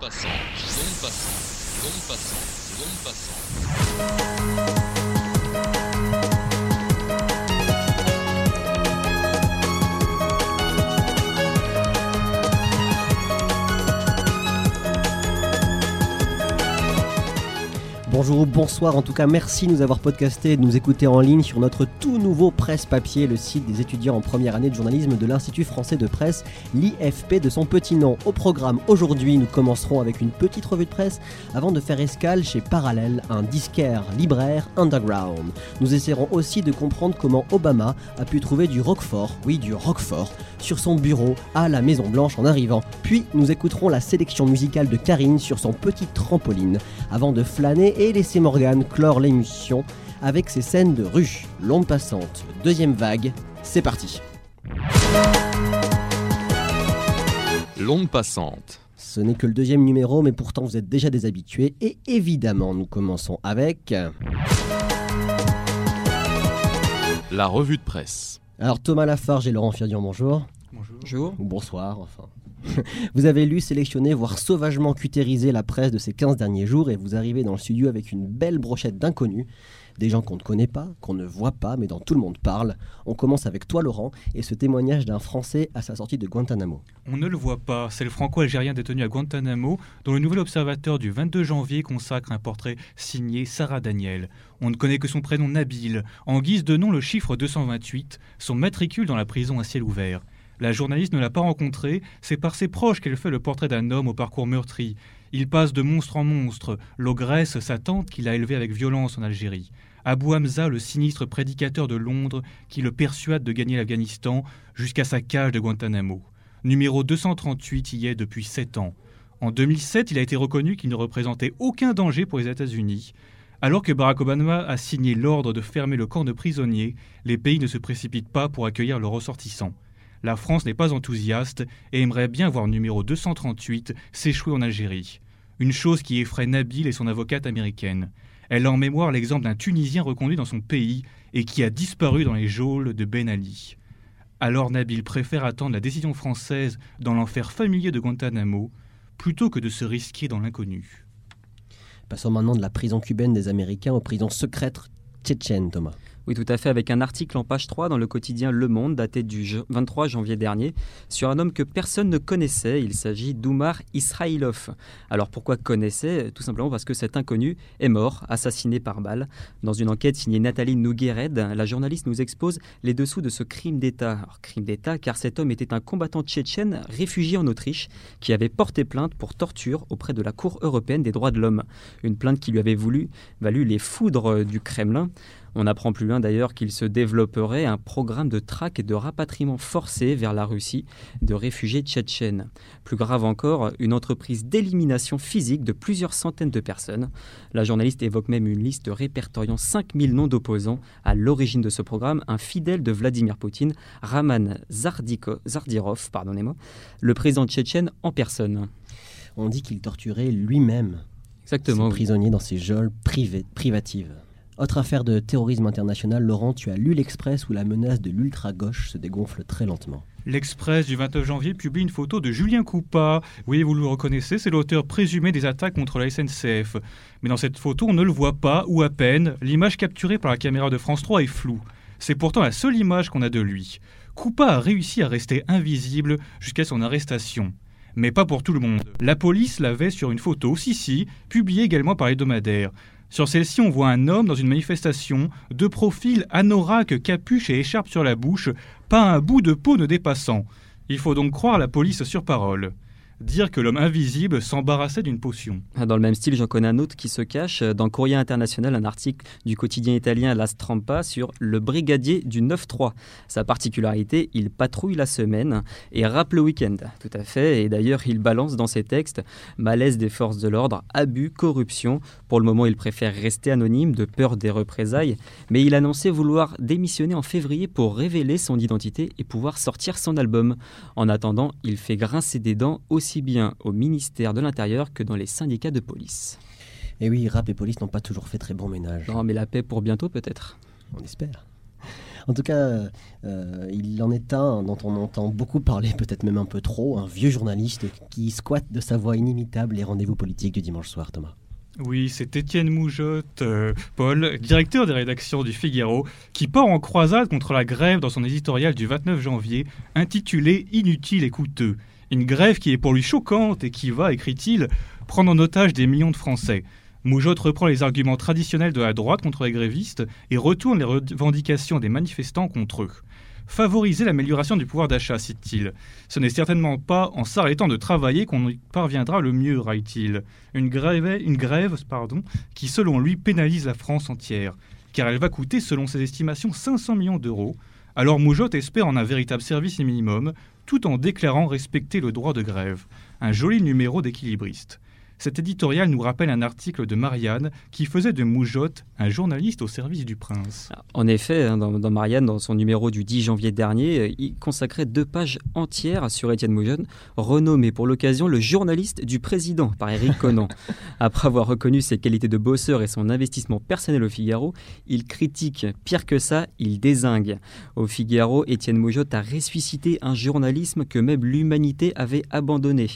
passante, longue passante, longue Bonjour, bonsoir, en tout cas merci de nous avoir podcasté et de nous écouter en ligne sur notre tout nouveau presse papier, le site des étudiants en première année de journalisme de l'Institut français de presse, l'IFP de son petit nom. Au programme aujourd'hui, nous commencerons avec une petite revue de presse avant de faire escale chez Parallèle, un disquaire libraire underground. Nous essaierons aussi de comprendre comment Obama a pu trouver du Roquefort, oui du Roquefort, sur son bureau à la Maison Blanche en arrivant. Puis nous écouterons la sélection musicale de Karine sur son petit trampoline avant de flâner et laisser Morgane clore l'émission avec ses scènes de rue. L'onde passante, deuxième vague, c'est parti. L'onde passante. Ce n'est que le deuxième numéro, mais pourtant vous êtes déjà des habitués. Et évidemment, nous commençons avec. La revue de presse. Alors Thomas Lafarge et Laurent Firdian, bonjour. Bonjour. Ou bonsoir, enfin. vous avez lu, sélectionné, voire sauvagement cutérisé la presse de ces 15 derniers jours et vous arrivez dans le studio avec une belle brochette d'inconnus, des gens qu'on ne connaît pas, qu'on ne voit pas, mais dont tout le monde parle. On commence avec toi, Laurent, et ce témoignage d'un Français à sa sortie de Guantanamo. On ne le voit pas, c'est le franco-algérien détenu à Guantanamo, dont le nouvel observateur du 22 janvier consacre un portrait signé Sarah Daniel. On ne connaît que son prénom Nabil, en guise de nom le chiffre 228, son matricule dans la prison à ciel ouvert. La journaliste ne l'a pas rencontré, c'est par ses proches qu'elle fait le portrait d'un homme au parcours meurtri. Il passe de monstre en monstre, l'ogresse, sa tante qu'il a élevée avec violence en Algérie. Abou Hamza, le sinistre prédicateur de Londres, qui le persuade de gagner l'Afghanistan jusqu'à sa cage de Guantanamo. Numéro 238 y est depuis 7 ans. En 2007, il a été reconnu qu'il ne représentait aucun danger pour les États-Unis. Alors que Barack Obama a signé l'ordre de fermer le camp de prisonniers, les pays ne se précipitent pas pour accueillir leurs ressortissants. La France n'est pas enthousiaste et aimerait bien voir numéro 238 s'échouer en Algérie. Une chose qui effraie Nabil et son avocate américaine. Elle a en mémoire l'exemple d'un Tunisien reconduit dans son pays et qui a disparu dans les geôles de Ben Ali. Alors Nabil préfère attendre la décision française dans l'enfer familier de Guantanamo plutôt que de se risquer dans l'inconnu. Passons maintenant de la prison cubaine des Américains aux prisons secrètes tchétchènes, Thomas. Oui, tout à fait, avec un article en page 3 dans le quotidien Le Monde, daté du 23 janvier dernier, sur un homme que personne ne connaissait. Il s'agit d'Oumar Israilov. Alors pourquoi connaissait? Tout simplement parce que cet inconnu est mort, assassiné par balle. Dans une enquête signée Nathalie Nouguered, la journaliste nous expose les dessous de ce crime d'État. crime d'État car cet homme était un combattant tchétchène réfugié en Autriche qui avait porté plainte pour torture auprès de la Cour européenne des droits de l'homme. Une plainte qui lui avait voulu, valu les foudres du Kremlin. On apprend plus loin d'ailleurs qu'il se développerait un programme de traque et de rapatriement forcé vers la Russie de réfugiés tchétchènes. Plus grave encore, une entreprise d'élimination physique de plusieurs centaines de personnes. La journaliste évoque même une liste répertoriant 5000 noms d'opposants à l'origine de ce programme, un fidèle de Vladimir Poutine, Raman Zardiko, Zardirov, pardonnez-moi, le président tchétchène en personne. On dit qu'il torturait lui-même Exactement. ses prisonniers dans ses geôles privatives. Autre affaire de terrorisme international, Laurent, tu as lu l'Express où la menace de l'ultra-gauche se dégonfle très lentement. L'Express du 29 janvier publie une photo de Julien Coupa. Oui, vous le reconnaissez, c'est l'auteur présumé des attaques contre la SNCF. Mais dans cette photo, on ne le voit pas, ou à peine. L'image capturée par la caméra de France 3 est floue. C'est pourtant la seule image qu'on a de lui. Coupa a réussi à rester invisible jusqu'à son arrestation. Mais pas pour tout le monde. La police l'avait sur une photo, si si, publiée également par l'hebdomadaire. Sur celle-ci, on voit un homme dans une manifestation, de profil, anorak, capuche et écharpe sur la bouche, pas un bout de peau ne dépassant. Il faut donc croire la police sur parole. Dire que l'homme invisible s'embarrassait d'une potion. Dans le même style, j'en connais un autre qui se cache. Dans Courrier International, un article du quotidien italien La Strampa sur le brigadier du 9-3. Sa particularité, il patrouille la semaine et rappe le week-end. Tout à fait. Et d'ailleurs, il balance dans ses textes malaise des forces de l'ordre, abus, corruption. Pour le moment, il préfère rester anonyme de peur des représailles. Mais il annonçait vouloir démissionner en février pour révéler son identité et pouvoir sortir son album. En attendant, il fait grincer des dents aussi aussi bien au ministère de l'Intérieur que dans les syndicats de police. Et oui, rap et police n'ont pas toujours fait très bon ménage. Non, mais la paix pour bientôt peut-être. On espère. En tout cas, euh, il en est un dont on entend beaucoup parler, peut-être même un peu trop, un vieux journaliste qui squatte de sa voix inimitable les rendez-vous politiques du dimanche soir, Thomas. Oui, c'est Étienne Moujotte, euh, Paul, directeur des rédactions du Figaro, qui part en croisade contre la grève dans son éditorial du 29 janvier, intitulé Inutile et coûteux. Une grève qui est pour lui choquante et qui va, écrit-il, prendre en otage des millions de Français. Moujotte reprend les arguments traditionnels de la droite contre les grévistes et retourne les revendications des manifestants contre eux. Favoriser l'amélioration du pouvoir d'achat, cite-t-il. Ce n'est certainement pas en s'arrêtant de travailler qu'on y parviendra le mieux, raille-t-il. Une grève, une grève pardon, qui, selon lui, pénalise la France entière, car elle va coûter, selon ses estimations, 500 millions d'euros. Alors Moujotte espère en un véritable service minimum, tout en déclarant respecter le droit de grève. Un joli numéro d'équilibriste. Cet éditorial nous rappelle un article de Marianne qui faisait de Moujotte un journaliste au service du prince. En effet, hein, dans, Marianne, dans son numéro du 10 janvier dernier, euh, il consacrait deux pages entières sur Étienne Moujotte, renommé pour l'occasion le journaliste du président par Éric Conan. Après avoir reconnu ses qualités de bosseur et son investissement personnel au Figaro, il critique, pire que ça, il désingue. Au Figaro, Étienne Moujotte a ressuscité un journalisme que même l'humanité avait abandonné.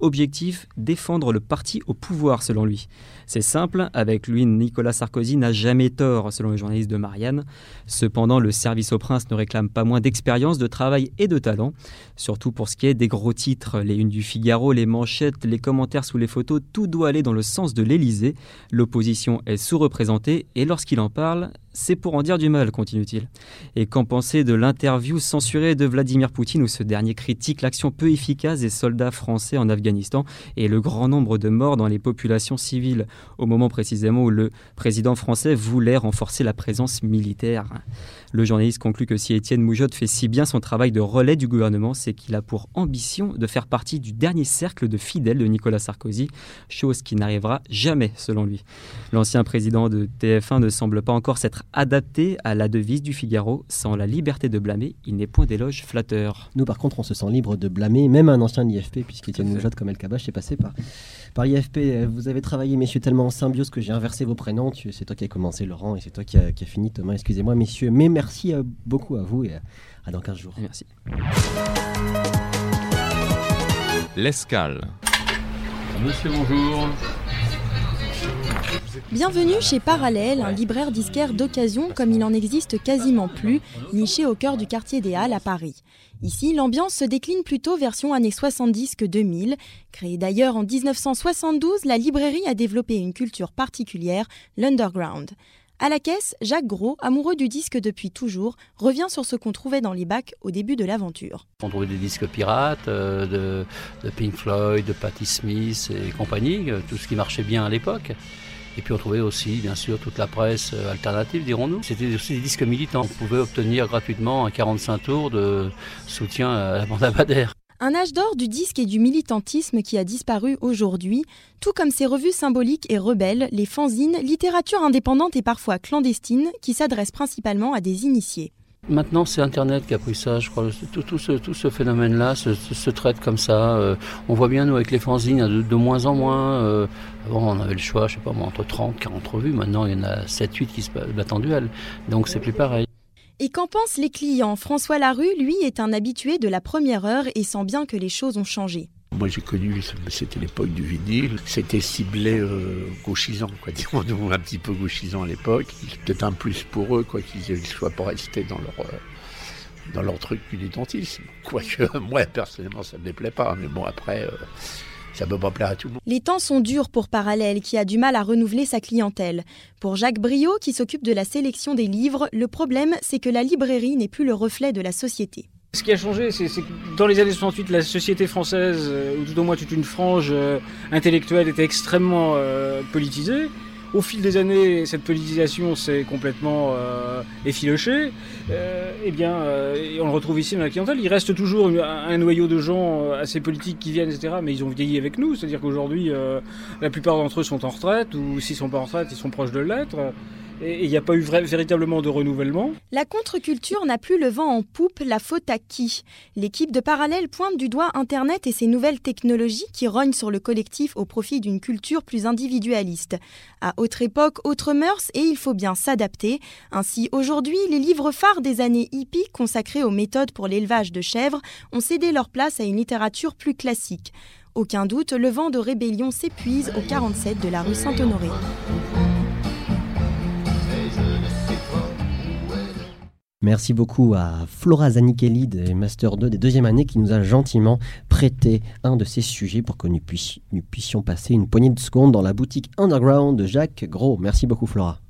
Objectif, défendre le parti au pouvoir selon lui. C'est simple, avec lui Nicolas Sarkozy n'a jamais tort selon le journaliste de Marianne. Cependant, le service au prince ne réclame pas moins d'expérience, de travail et de talent. Surtout pour ce qui est des gros titres, les unes du Figaro, les manchettes, les commentaires sous les photos, tout doit aller dans le sens de l'Élysée. L'opposition est sous-représentée et lorsqu'il en parle, c'est pour en dire du mal, continue-t-il. Et qu'en penser de l'interview censurée de Vladimir Poutine où ce dernier critique l'action peu efficace des soldats français en Afghanistan et le grand nombre de morts dans les populations civiles, au moment précisément où le président français voulait renforcer la présence militaire? Le journaliste conclut que si Étienne Moujotte fait si bien son travail de relais du gouvernement, c'est qu'il a pour ambition de faire partie du dernier cercle de fidèles de Nicolas Sarkozy, chose qui n'arrivera jamais selon lui. L'ancien président de TF1 ne semble pas encore s'être adapté à la devise du Figaro. Sans la liberté de blâmer, il n'est point d'éloge flatteur. Nous par contre on se sent libre de blâmer même un ancien IFP puisqu'Étienne Moujotte comme El Kabash est passé par, par IFP. Vous avez travaillé messieurs tellement en symbiose que j'ai inversé vos prénoms. C'est toi qui as commencé Laurent et c'est toi qui as qui a fini Thomas. Excusez-moi messieurs. Mais merci euh, beaucoup à vous et à dans 15 jours. Merci. L'escale. Monsieur, bonjour. Bienvenue chez Parallèle, un libraire disquaire d'occasion comme il en existe quasiment plus, niché au cœur du quartier des Halles à Paris. Ici, l'ambiance se décline plutôt version années 70 que 2000. Créée d'ailleurs en 1972, la librairie a développé une culture particulière, l'underground. À la caisse, Jacques Gros, amoureux du disque depuis toujours, revient sur ce qu'on trouvait dans les bacs au début de l'aventure. On trouvait des disques pirates, euh, de, Pink Floyd, de Patti Smith et compagnie, euh, tout ce qui marchait bien à l'époque. Et puis on trouvait aussi, bien sûr, toute la presse euh, alternative, dirons-nous. C'était aussi des disques militants. On pouvait obtenir gratuitement un 45 tours de soutien à la bande Abadère. Un âge d'or du disque et du militantisme qui a disparu aujourd'hui, tout comme ces revues symboliques et rebelles, les fanzines, littérature indépendante et parfois clandestine, qui s'adressent principalement à des initiés. Maintenant, c'est Internet qui a pris ça, je crois. Tout, ce, phénomène-là se, traite comme ça. Euh, on voit bien, nous, avec les fanzines, de, moins en moins. Euh, avant, on avait le choix, je sais pas moi, entre 30, 40 revues. Maintenant, il y en a 7, 8 qui se battent en duel. Donc, c'est plus pareil. Et qu'en pensent les clients? François Larue, lui, est un habitué de la première heure et sent bien que les choses ont changé. Moi j'ai connu, c'était l'époque du vinyle, c'était ciblé euh, gauchisant, quoi, disons un petit peu gauchisant à l'époque. Peut-être un plus pour eux, quoi, qu'ils soient pas restés dans leur, euh, dans leur truc militantisme. Quoique, moi personnellement ça ne me déplaît pas, mais bon après... Euh, ça peut pas plaire à tout le monde. Les temps sont durs pour Parallèle, qui a du mal à renouveler sa clientèle. Pour Jacques Briot, qui s'occupe de la sélection des livres, le problème, c'est que la librairie n'est plus le reflet de la société. Ce qui a changé, c'est que dans les années 68, la société française, euh, ou tout au moins toute une frange euh, intellectuelle, était extrêmement euh, politisée. Au fil des années, cette politisation s'est complètement effilochée. Euh, eh bien, euh, on le retrouve ici dans la clientèle. Il reste toujours un, noyau de gens assez politiques qui viennent, etc. Mais ils ont vieilli avec nous. C'est-à-dire qu'aujourd'hui, la plupart d'entre eux sont en retraite, ou s'ils sont pas en retraite, ils sont proches de l'être. Et il n'y a pas eu véritablement de renouvellement. La contre-culture n'a plus le vent en poupe, la faute à qui? L'équipe de Parallèle pointe du doigt Internet et ses nouvelles technologies qui rognent sur le collectif au profit d'une culture plus individualiste. À autre époque, autre mœurs et il faut bien s'adapter. Ainsi, aujourd'hui, les livres phares des années hippies consacrés aux méthodes pour l'élevage de chèvres ont cédé leur place à une littérature plus classique. Aucun doute, le vent de rébellion s'épuise au 47 de la rue Saint-Honoré. Merci beaucoup à Flora Zanichelli des Master 2 des deuxième années qui nous a gentiment prêté un de ces sujets pour que nous, puissions passer une poignée de secondes dans la boutique underground de Jacques Gros. Merci beaucoup Flora.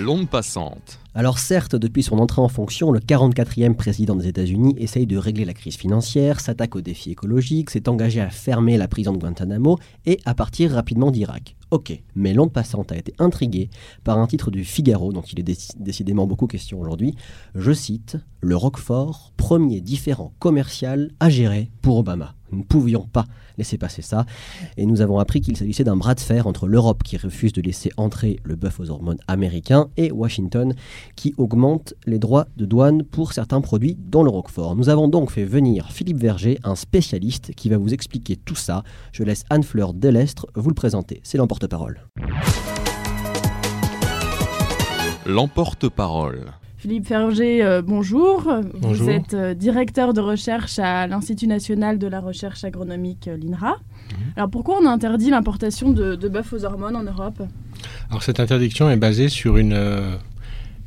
L'onde passante. Alors certes, depuis son entrée en fonction, le 44e président des États-Unis essaye de régler la crise financière, s'attaque aux défis écologiques, s'est engagé à fermer la prison de Guantanamo et à partir rapidement d'Irak. Ok, mais l'onde passante a été intriguée par un titre du Figaro, dont il est décidément beaucoup question aujourd'hui. Je cite Le Roquefort, premier différent commercial à gérer pour Obama. Nous ne pouvions pas laisser passer ça. Et nous avons appris qu'il s'agissait d'un bras de fer entre l'Europe qui refuse de laisser entrer le bœuf aux hormones américain et Washington qui augmente les droits de douane pour certains produits dont le Roquefort. Nous avons donc fait venir Philippe Verger, un spécialiste qui va vous expliquer tout ça. Je laisse Anne-Fleur Delestre vous le présenter. C'est l'emporte-parole. L'emporte-parole. Philippe Ferger, euh, bonjour. Vous êtes euh, directeur de recherche à l'Institut national de la recherche agronomique, euh, l'INRA. Mhm. Alors pourquoi on a interdit l'importation de, de bœuf aux hormones en Europe? Alors cette interdiction est basée sur une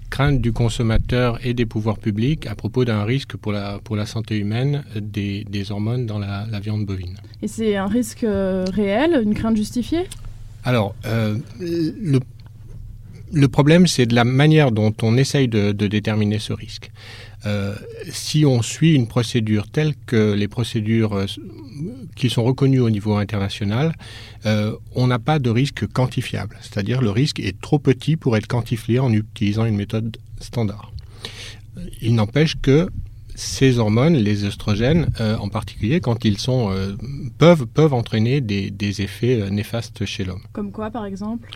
crainte du consommateur et des pouvoirs publics à propos d'un risque pour la, pour la santé humaine des, des hormones dans la, la, viande bovine. Et c'est un risque réel, une crainte justifiée? Alors, le le problème, c'est de la manière dont on essaye de, déterminer ce risque. Euh, si on suit une procédure telle que les procédures euh, qui sont reconnues au niveau international, euh, on n'a pas de risque quantifiable. C'est-à-dire le risque est trop petit pour être quantifié en utilisant une méthode standard. Il n'empêche que ces hormones, les oestrogènes en particulier, quand ils sont peuvent peuvent entraîner des, des effets néfastes chez l'homme. Comme quoi, par exemple?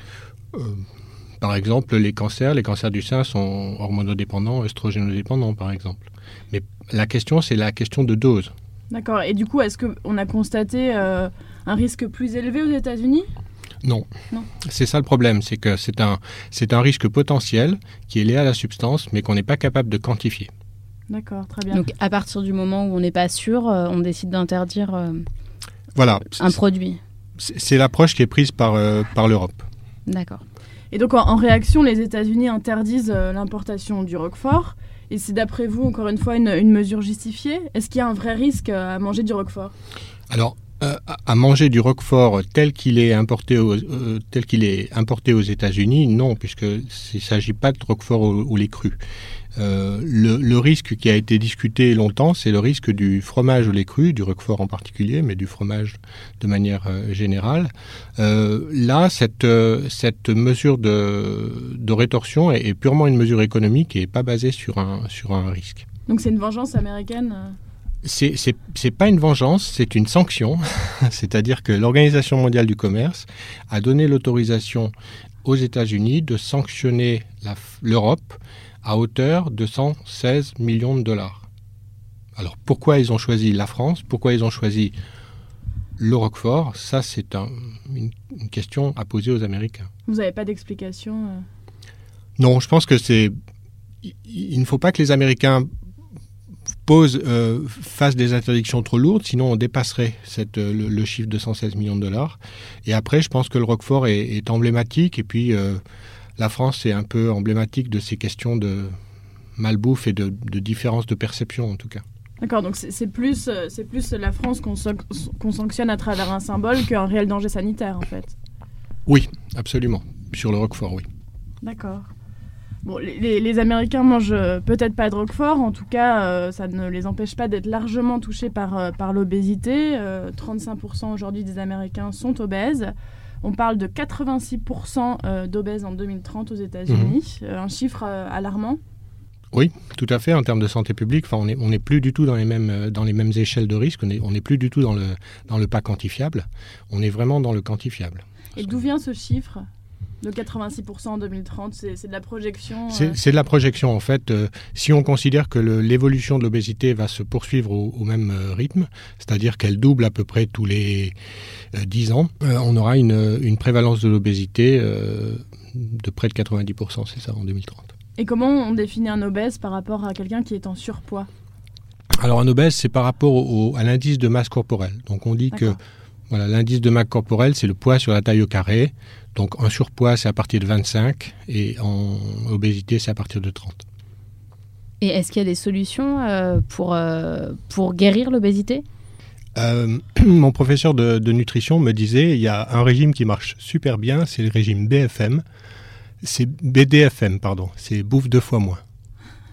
Par exemple, les cancers, les cancers du sein sont hormonodépendants, œstrogénodépendants, par exemple. Mais la question, c'est la question de dose. D'accord. Et du coup, est-ce qu'on a constaté euh, un risque plus élevé aux États-Unis? Non. non. C'est ça le problème, c'est que c'est un, c'est un risque potentiel qui est lié à la substance, mais qu'on n'est pas capable de quantifier. D'accord, très bien. Donc à partir du moment où on n'est pas sûr, euh, on décide d'interdire euh, voilà. un produit. C'est l'approche qui est prise par, par l'Europe. D'accord. Et donc en, réaction, les États-Unis interdisent euh, l'importation du roquefort. Et c'est d'après vous, encore une fois, une, mesure justifiée? Est-ce qu'il y a un vrai risque euh, à manger du roquefort? Alors, euh, à manger du roquefort tel qu'il est importé tel qu'il est importé aux États-Unis, non, puisque il s'agit pas de roquefort au, lait cru. Euh, le, risque qui a été discuté longtemps, c'est le risque du fromage au lait cru, du roquefort en particulier, mais du fromage de manière euh, générale. Euh, là, cette, cette mesure de, de rétorsion est, purement une mesure économique et pas basée sur un, sur un risque. Donc c'est une vengeance américaine c'est pas une vengeance, c'est une sanction. C'est-à-dire que l'Organisation mondiale du commerce a donné l'autorisation aux États-Unis de sanctionner l'Europe à hauteur de 116 millions de dollars. Alors pourquoi ils ont choisi la France? Pourquoi ils ont choisi le Roquefort? Ça, c'est une, question à poser aux Américains. Vous n'avez pas d'explication euh? Non, je pense que c'est. Il ne faut pas que les Américains posent, euh, fassent des interdictions trop lourdes, sinon on dépasserait cette, euh, le, chiffre de 116 millions de dollars. Et après, je pense que le Roquefort est, emblématique. Et puis, la France est un peu emblématique de ces questions de malbouffe et de, différence de perception en tout cas. D'accord, donc c'est plus, euh, plus la France qu'on sanctionne à travers un symbole qu'un réel danger sanitaire en fait. Oui, absolument. Sur le Roquefort, oui. D'accord. Bon, les, Américains mangent euh, peut-être pas de Roquefort, en tout cas, euh, ça ne les empêche pas d'être largement touchés par, par l'obésité. 35% aujourd'hui des Américains sont obèses. On parle de 86% euh, d'obèses en 2030 aux États-Unis, mhm. euh, un chiffre euh, alarmant. Oui, tout à fait. En termes de santé publique, enfin, on n'est on est plus du tout dans les mêmes, dans les mêmes échelles de risque. On n'est on est plus du tout dans le, dans le pas quantifiable. On est vraiment dans le quantifiable. Et d'où vient ce chiffre? De 86% en 2030 C'est de la projection C'est euh, c'est de la projection, en fait. Euh, si on considère que l'évolution de l'obésité va se poursuivre au, au même euh, rythme, c'est-à-dire qu'elle double à peu près tous les euh, 10 ans, on aura une, une prévalence de l'obésité de près de 90%, c'est ça, en 2030. Et comment on définit un obèse par rapport à quelqu'un qui est en surpoids? Alors un obèse, c'est par rapport au- à l'indice de masse corporelle. Donc on dit que. Voilà, l'indice de masse corporelle, c'est le poids sur la taille au carré. Donc en surpoids, c'est à partir de 25 et en obésité, c'est à partir de 30. Et est-ce qu'il y a des solutions euh, pour, euh, pour guérir l'obésité? Euh, mon professeur de, de nutrition me disait, il y a un régime qui marche super bien, c'est le régime BFM. C'est BDFM, pardon. C'est bouffe deux fois moins.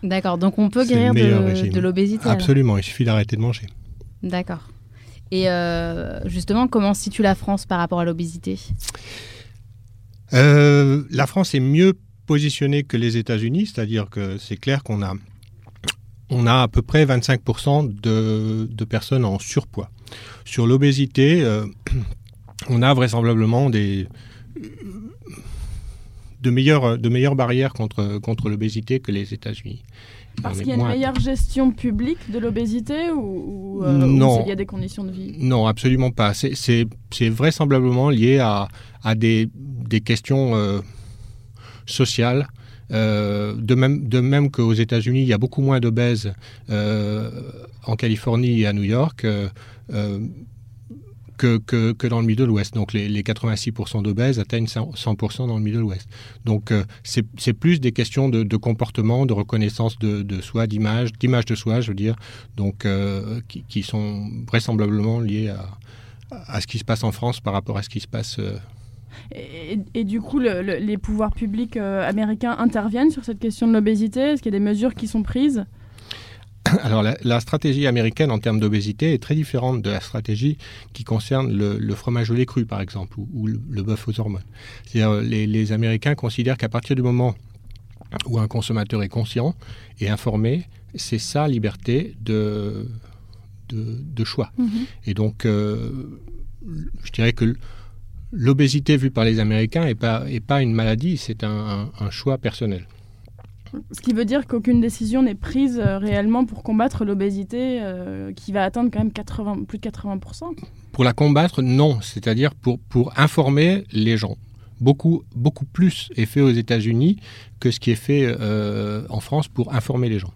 D'accord, donc on peut guérir de, l'obésité alors. Absolument, il suffit d'arrêter de manger. D'accord. Et euh, justement, comment situe la France par rapport à l'obésité? Euh, la France est mieux positionnée que les États-Unis, c'est-à-dire que c'est clair qu'on a, à peu près 25% de, personnes en surpoids. Sur l'obésité, euh, on a vraisemblablement des, de, meilleures, de meilleures barrières contre, contre l'obésité que les États-Unis. Parce qu'il y a une meilleure gestion publique de l'obésité ou, ou, euh, Non. c'est lié à des conditions de vie Non, absolument pas. C'est- vraisemblablement lié à, à des, des questions euh, sociales. Euh, de même, de même qu'aux États-Unis, il y a beaucoup moins d'obèses en Californie et à New York que, que, dans le Middle West. Donc les, les 86% d'obèses atteignent 100% 100% dans le Middle West. Donc euh, c'est plus des questions de, de comportement, de reconnaissance de, de soi, d'image, d'image de soi, je veux dire, donc euh, qui, qui sont vraisemblablement liées à, à ce qui se passe en France par rapport à ce qui se passe. euh, Et, et du coup, le- le- les pouvoirs publics euh, américains interviennent sur cette question de l'obésité? Est-ce qu'il y a des mesures qui sont prises? Alors la, la stratégie américaine en termes d'obésité est très différente de la stratégie qui concerne le, le fromage au lait cru, par exemple, ou, ou le, le bœuf aux hormones. C'est-à-dire les, les Américains considèrent qu'à partir du moment où un consommateur est conscient et informé, c'est sa liberté de, de, de choix. Et donc, euh, je dirais que l'obésité vue par les Américains n'est pas, est pas une maladie, c'est un, un- un choix personnel. Ce qui veut dire qu'aucune décision n'est prise euh, réellement pour combattre l'obésité euh, qui va atteindre quand même 80, plus de 80%. Pour la combattre, non, c'est-à-dire pour, pour informer les gens. Beaucoup, beaucoup plus est fait aux États-Unis que ce qui est fait euh, en France pour informer les gens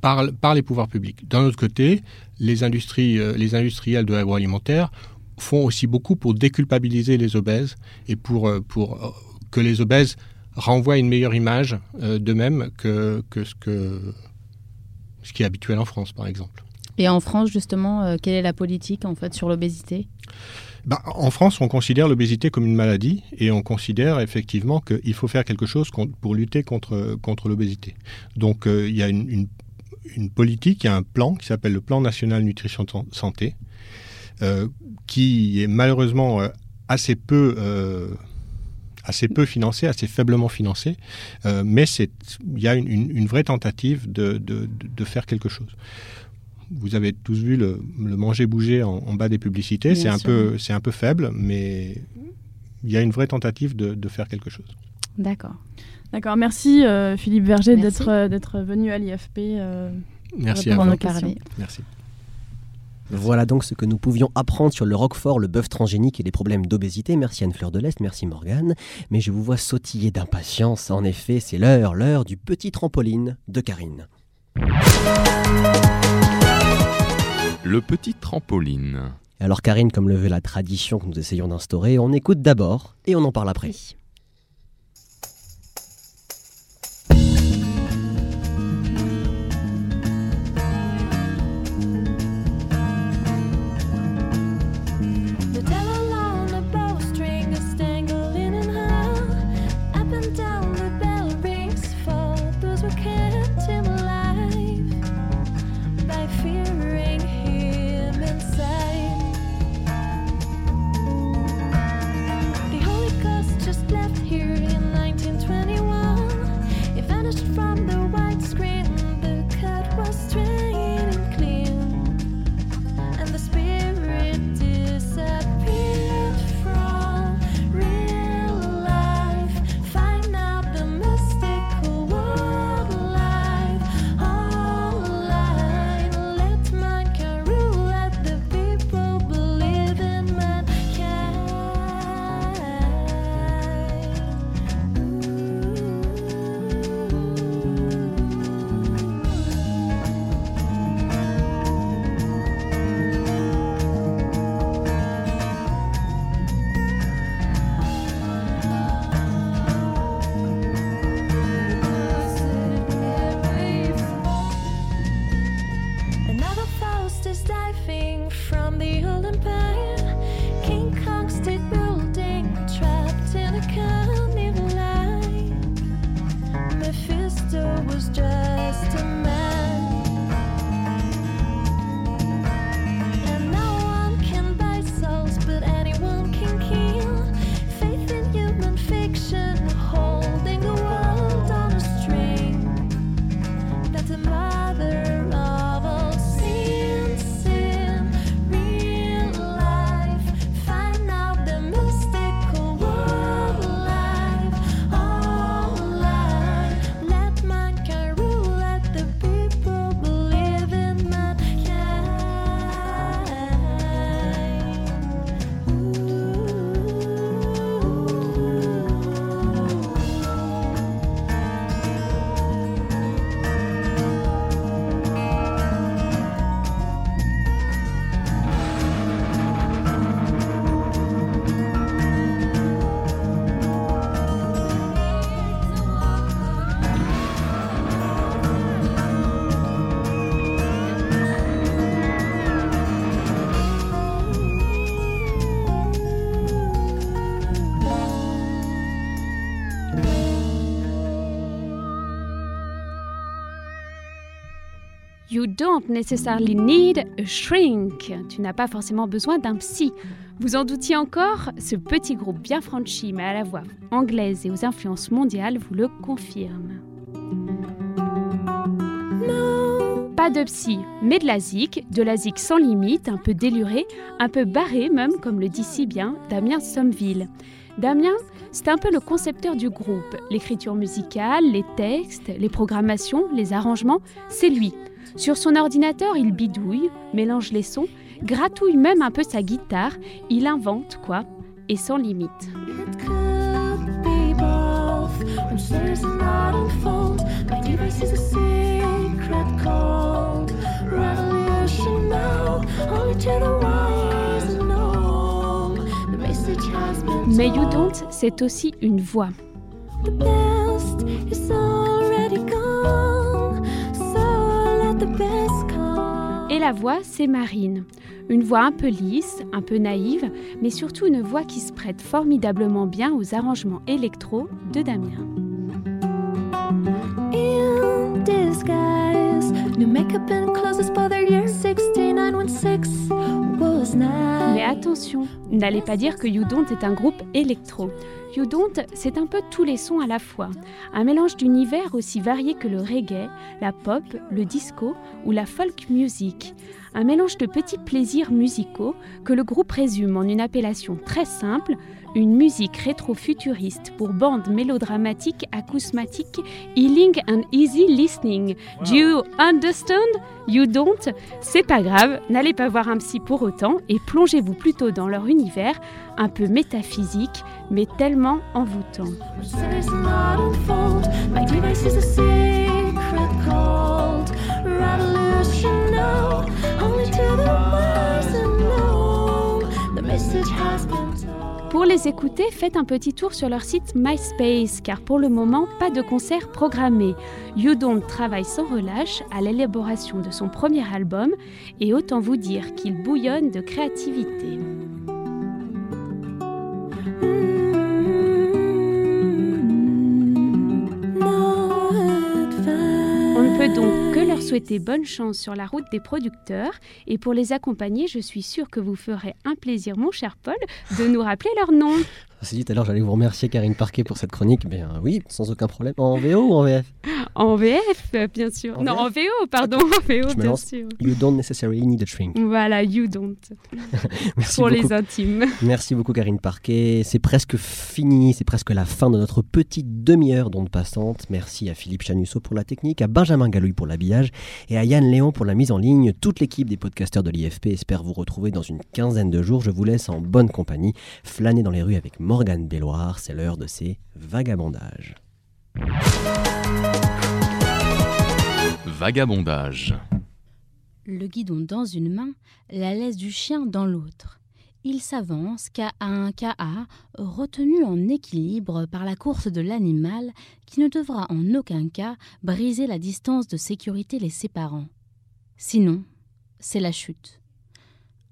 par, par les pouvoirs publics. D'un autre côté, les, industries, les industriels de l'agroalimentaire font aussi beaucoup pour déculpabiliser les obèses et pour, pour que les obèses renvoient une meilleure image euh, d'eux-mêmes que, que, ce que ce qui est habituel en France, par exemple. Et en France, justement, euh, quelle est la politique en fait sur l'obésité? Ben, en France, on considère l'obésité comme une maladie et on considère effectivement qu'il faut faire quelque chose pour lutter contre, contre l'obésité. Donc euh, il y a une, une- une politique, il y a un plan qui s'appelle le Plan national nutrition San- santé, euh, qui est malheureusement assez peu... euh, assez peu financé, assez faiblement financé, euh, mais c'est- il y a une, une- une vraie tentative de, de- de- de faire quelque chose. Vous avez tous vu le, le manger-bouger en, en bas des publicités. C'est un, peu, c'est un peu faible, mais il y a une vraie tentative de, de faire quelque chose. D'accord. D'accord, merci euh, Philippe Verger d'être euh, d'être venu à l'IFP. euh, Merci à à vous. Merci. Voilà donc ce que nous pouvions apprendre sur le roquefort, le bœuf transgénique et les problèmes d'obésité. Merci Anne-Fleur de l'Est, merci Morgane. Mais je vous vois sautiller d'impatience. En effet, c'est l'heure, l'heure du petit trampoline de Karine. Le petit trampoline. Alors Karine, comme le veut la tradition que nous essayons d'instaurer, on écoute d'abord et on en parle après. You don't necessarily need a shrink. Tu n'as pas forcément besoin d'un psy. Vous en doutiez encore Ce petit groupe bien franchi, mais à la voix anglaise et aux influences mondiales, vous le confirme. Pas de psy, mais de la zik, de la zik sans limite, un peu délurée, un peu barrée même, comme le dit si bien Damien Sommeville. Damien, c'est un peu le concepteur du groupe. L'écriture musicale, les textes, les programmations, les arrangements, c'est lui. Sur son ordinateur, il bidouille, mélange les sons, gratouille même un peu sa guitare, il invente quoi, et sans limite. Mais You. Don't, c'est aussi une voix. La voix, c'est Marine. Une voix un peu lisse, un peu naïve, mais surtout une voix qui se prête formidablement bien aux arrangements électro de Damien. Mais attention, n'allez pas dire que You Don't est un groupe électro. You Don't, c'est un peu tous les sons à la fois. Un mélange d'univers aussi varié que le reggae, la pop, le disco ou la folk music. Un mélange de petits plaisirs musicaux que le groupe résume en une appellation très simple, une musique rétro-futuriste pour bandes mélodramatiques acousmatiques healing and easy listening. Do you understand? You don't? C'est pas grave, n'allez pas voir un psy pour autant et plongez-vous plutôt dans leur univers, un peu métaphysique, mais tellement envoûtant. Pour les écouter, faites un petit tour sur leur site MySpace, car pour le moment, pas de concert programmé. You Don't travaille sans relâche à l'élaboration de son premier album, et autant vous dire qu'il bouillonne de créativité. Bonne chance sur la route des producteurs, et pour les accompagner, je suis sûre que vous ferez un plaisir, mon cher Paul, de nous rappeler leur nom. Ceci dit, tout à l'heure, j'allais vous remercier, Karine Parquet, pour cette chronique. Mais euh, oui, sans aucun problème. En VO ou en VF En VF, bien sûr. En non, VF? en VO, pardon, en VO, Je me bien lance. sûr. You don't necessarily need a shrink. Voilà, you don't. Merci pour beaucoup. les intimes. Merci beaucoup Karine Parquet. C'est presque fini, c'est presque la fin de notre petite demi-heure d'onde passante. Merci à Philippe Chanusso pour la technique, à Benjamin Galouille pour l'habillage et à Yann Léon pour la mise en ligne. Toute l'équipe des podcasteurs de l'IFP espère vous retrouver dans une quinzaine de jours. Je vous laisse en bonne compagnie, flâner dans les rues avec Morgane Belloir. C'est l'heure de ces vagabondages. Vagabondage. Le guidon dans une main, la laisse du chien dans l'autre. Il s'avance qu'à un KA retenu en équilibre par la course de l'animal qui ne devra en aucun cas briser la distance de sécurité les séparant. Sinon, c'est la chute.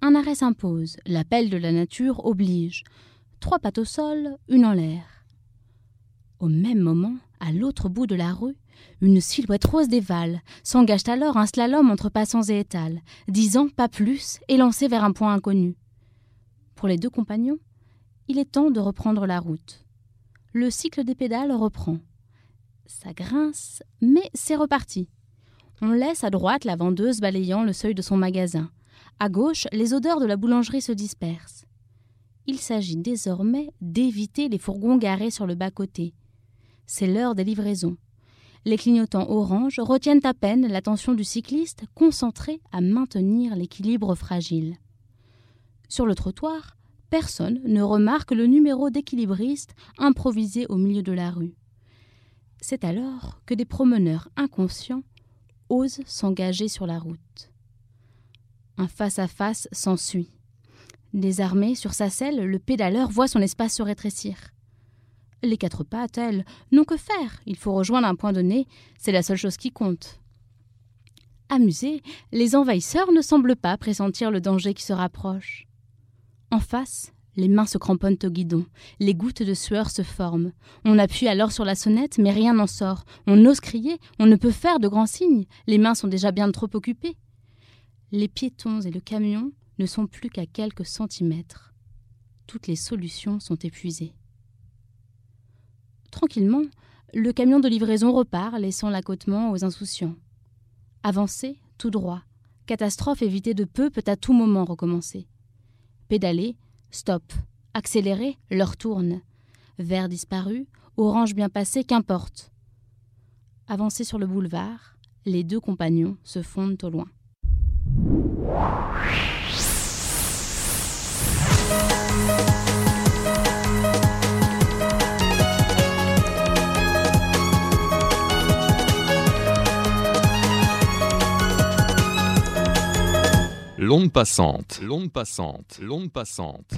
Un arrêt s'impose, l'appel de la nature oblige. Trois pattes au sol, une en l'air. Au même moment, à l'autre bout de la rue, une silhouette rose dévale, s'engage alors un slalom entre passants et étals, dix ans, pas plus, élancé vers un point inconnu. Pour les deux compagnons, il est temps de reprendre la route. Le cycle des pédales reprend. Ça grince, mais c'est reparti. On laisse à droite la vendeuse balayant le seuil de son magasin. À gauche, les odeurs de la boulangerie se dispersent. Il s'agit désormais d'éviter les fourgons garés sur le bas-côté. C'est l'heure des livraisons. Les clignotants orange retiennent à peine l'attention du cycliste concentré à maintenir l'équilibre fragile. Sur le trottoir, personne ne remarque le numéro d'équilibriste improvisé au milieu de la rue. C'est alors que des promeneurs inconscients osent s'engager sur la route. Un face-à-face s'ensuit. Désarmé sur sa selle, le pédaleur voit son espace se rétrécir. Les quatre pattes, elles, n'ont que faire. Il faut rejoindre un point donné, c'est la seule chose qui compte. Amusés, les envahisseurs ne semblent pas pressentir le danger qui se rapproche. En face, Les mains se cramponnent au guidon, les gouttes de sueur se forment. On appuie alors sur la sonnette, mais rien n'en sort. On ose crier, on ne peut faire de grands signes, les mains sont déjà bien trop occupées. Les piétons et le camion ne sont plus qu'à quelques centimètres. Toutes les solutions sont épuisées. Tranquillement, le camion de livraison repart, laissant l'accotement aux insouciants. Avancer, tout droit. Catastrophe évitée de peu peut à tout moment recommencer. Pédaler, stop. Accélérer, l'heure tourne. Vert disparu, orange bien passé, qu'importe. Avancer sur le boulevard, les deux compagnons se fondent au loin. L'onde passante, l'onde passante, l'onde passante.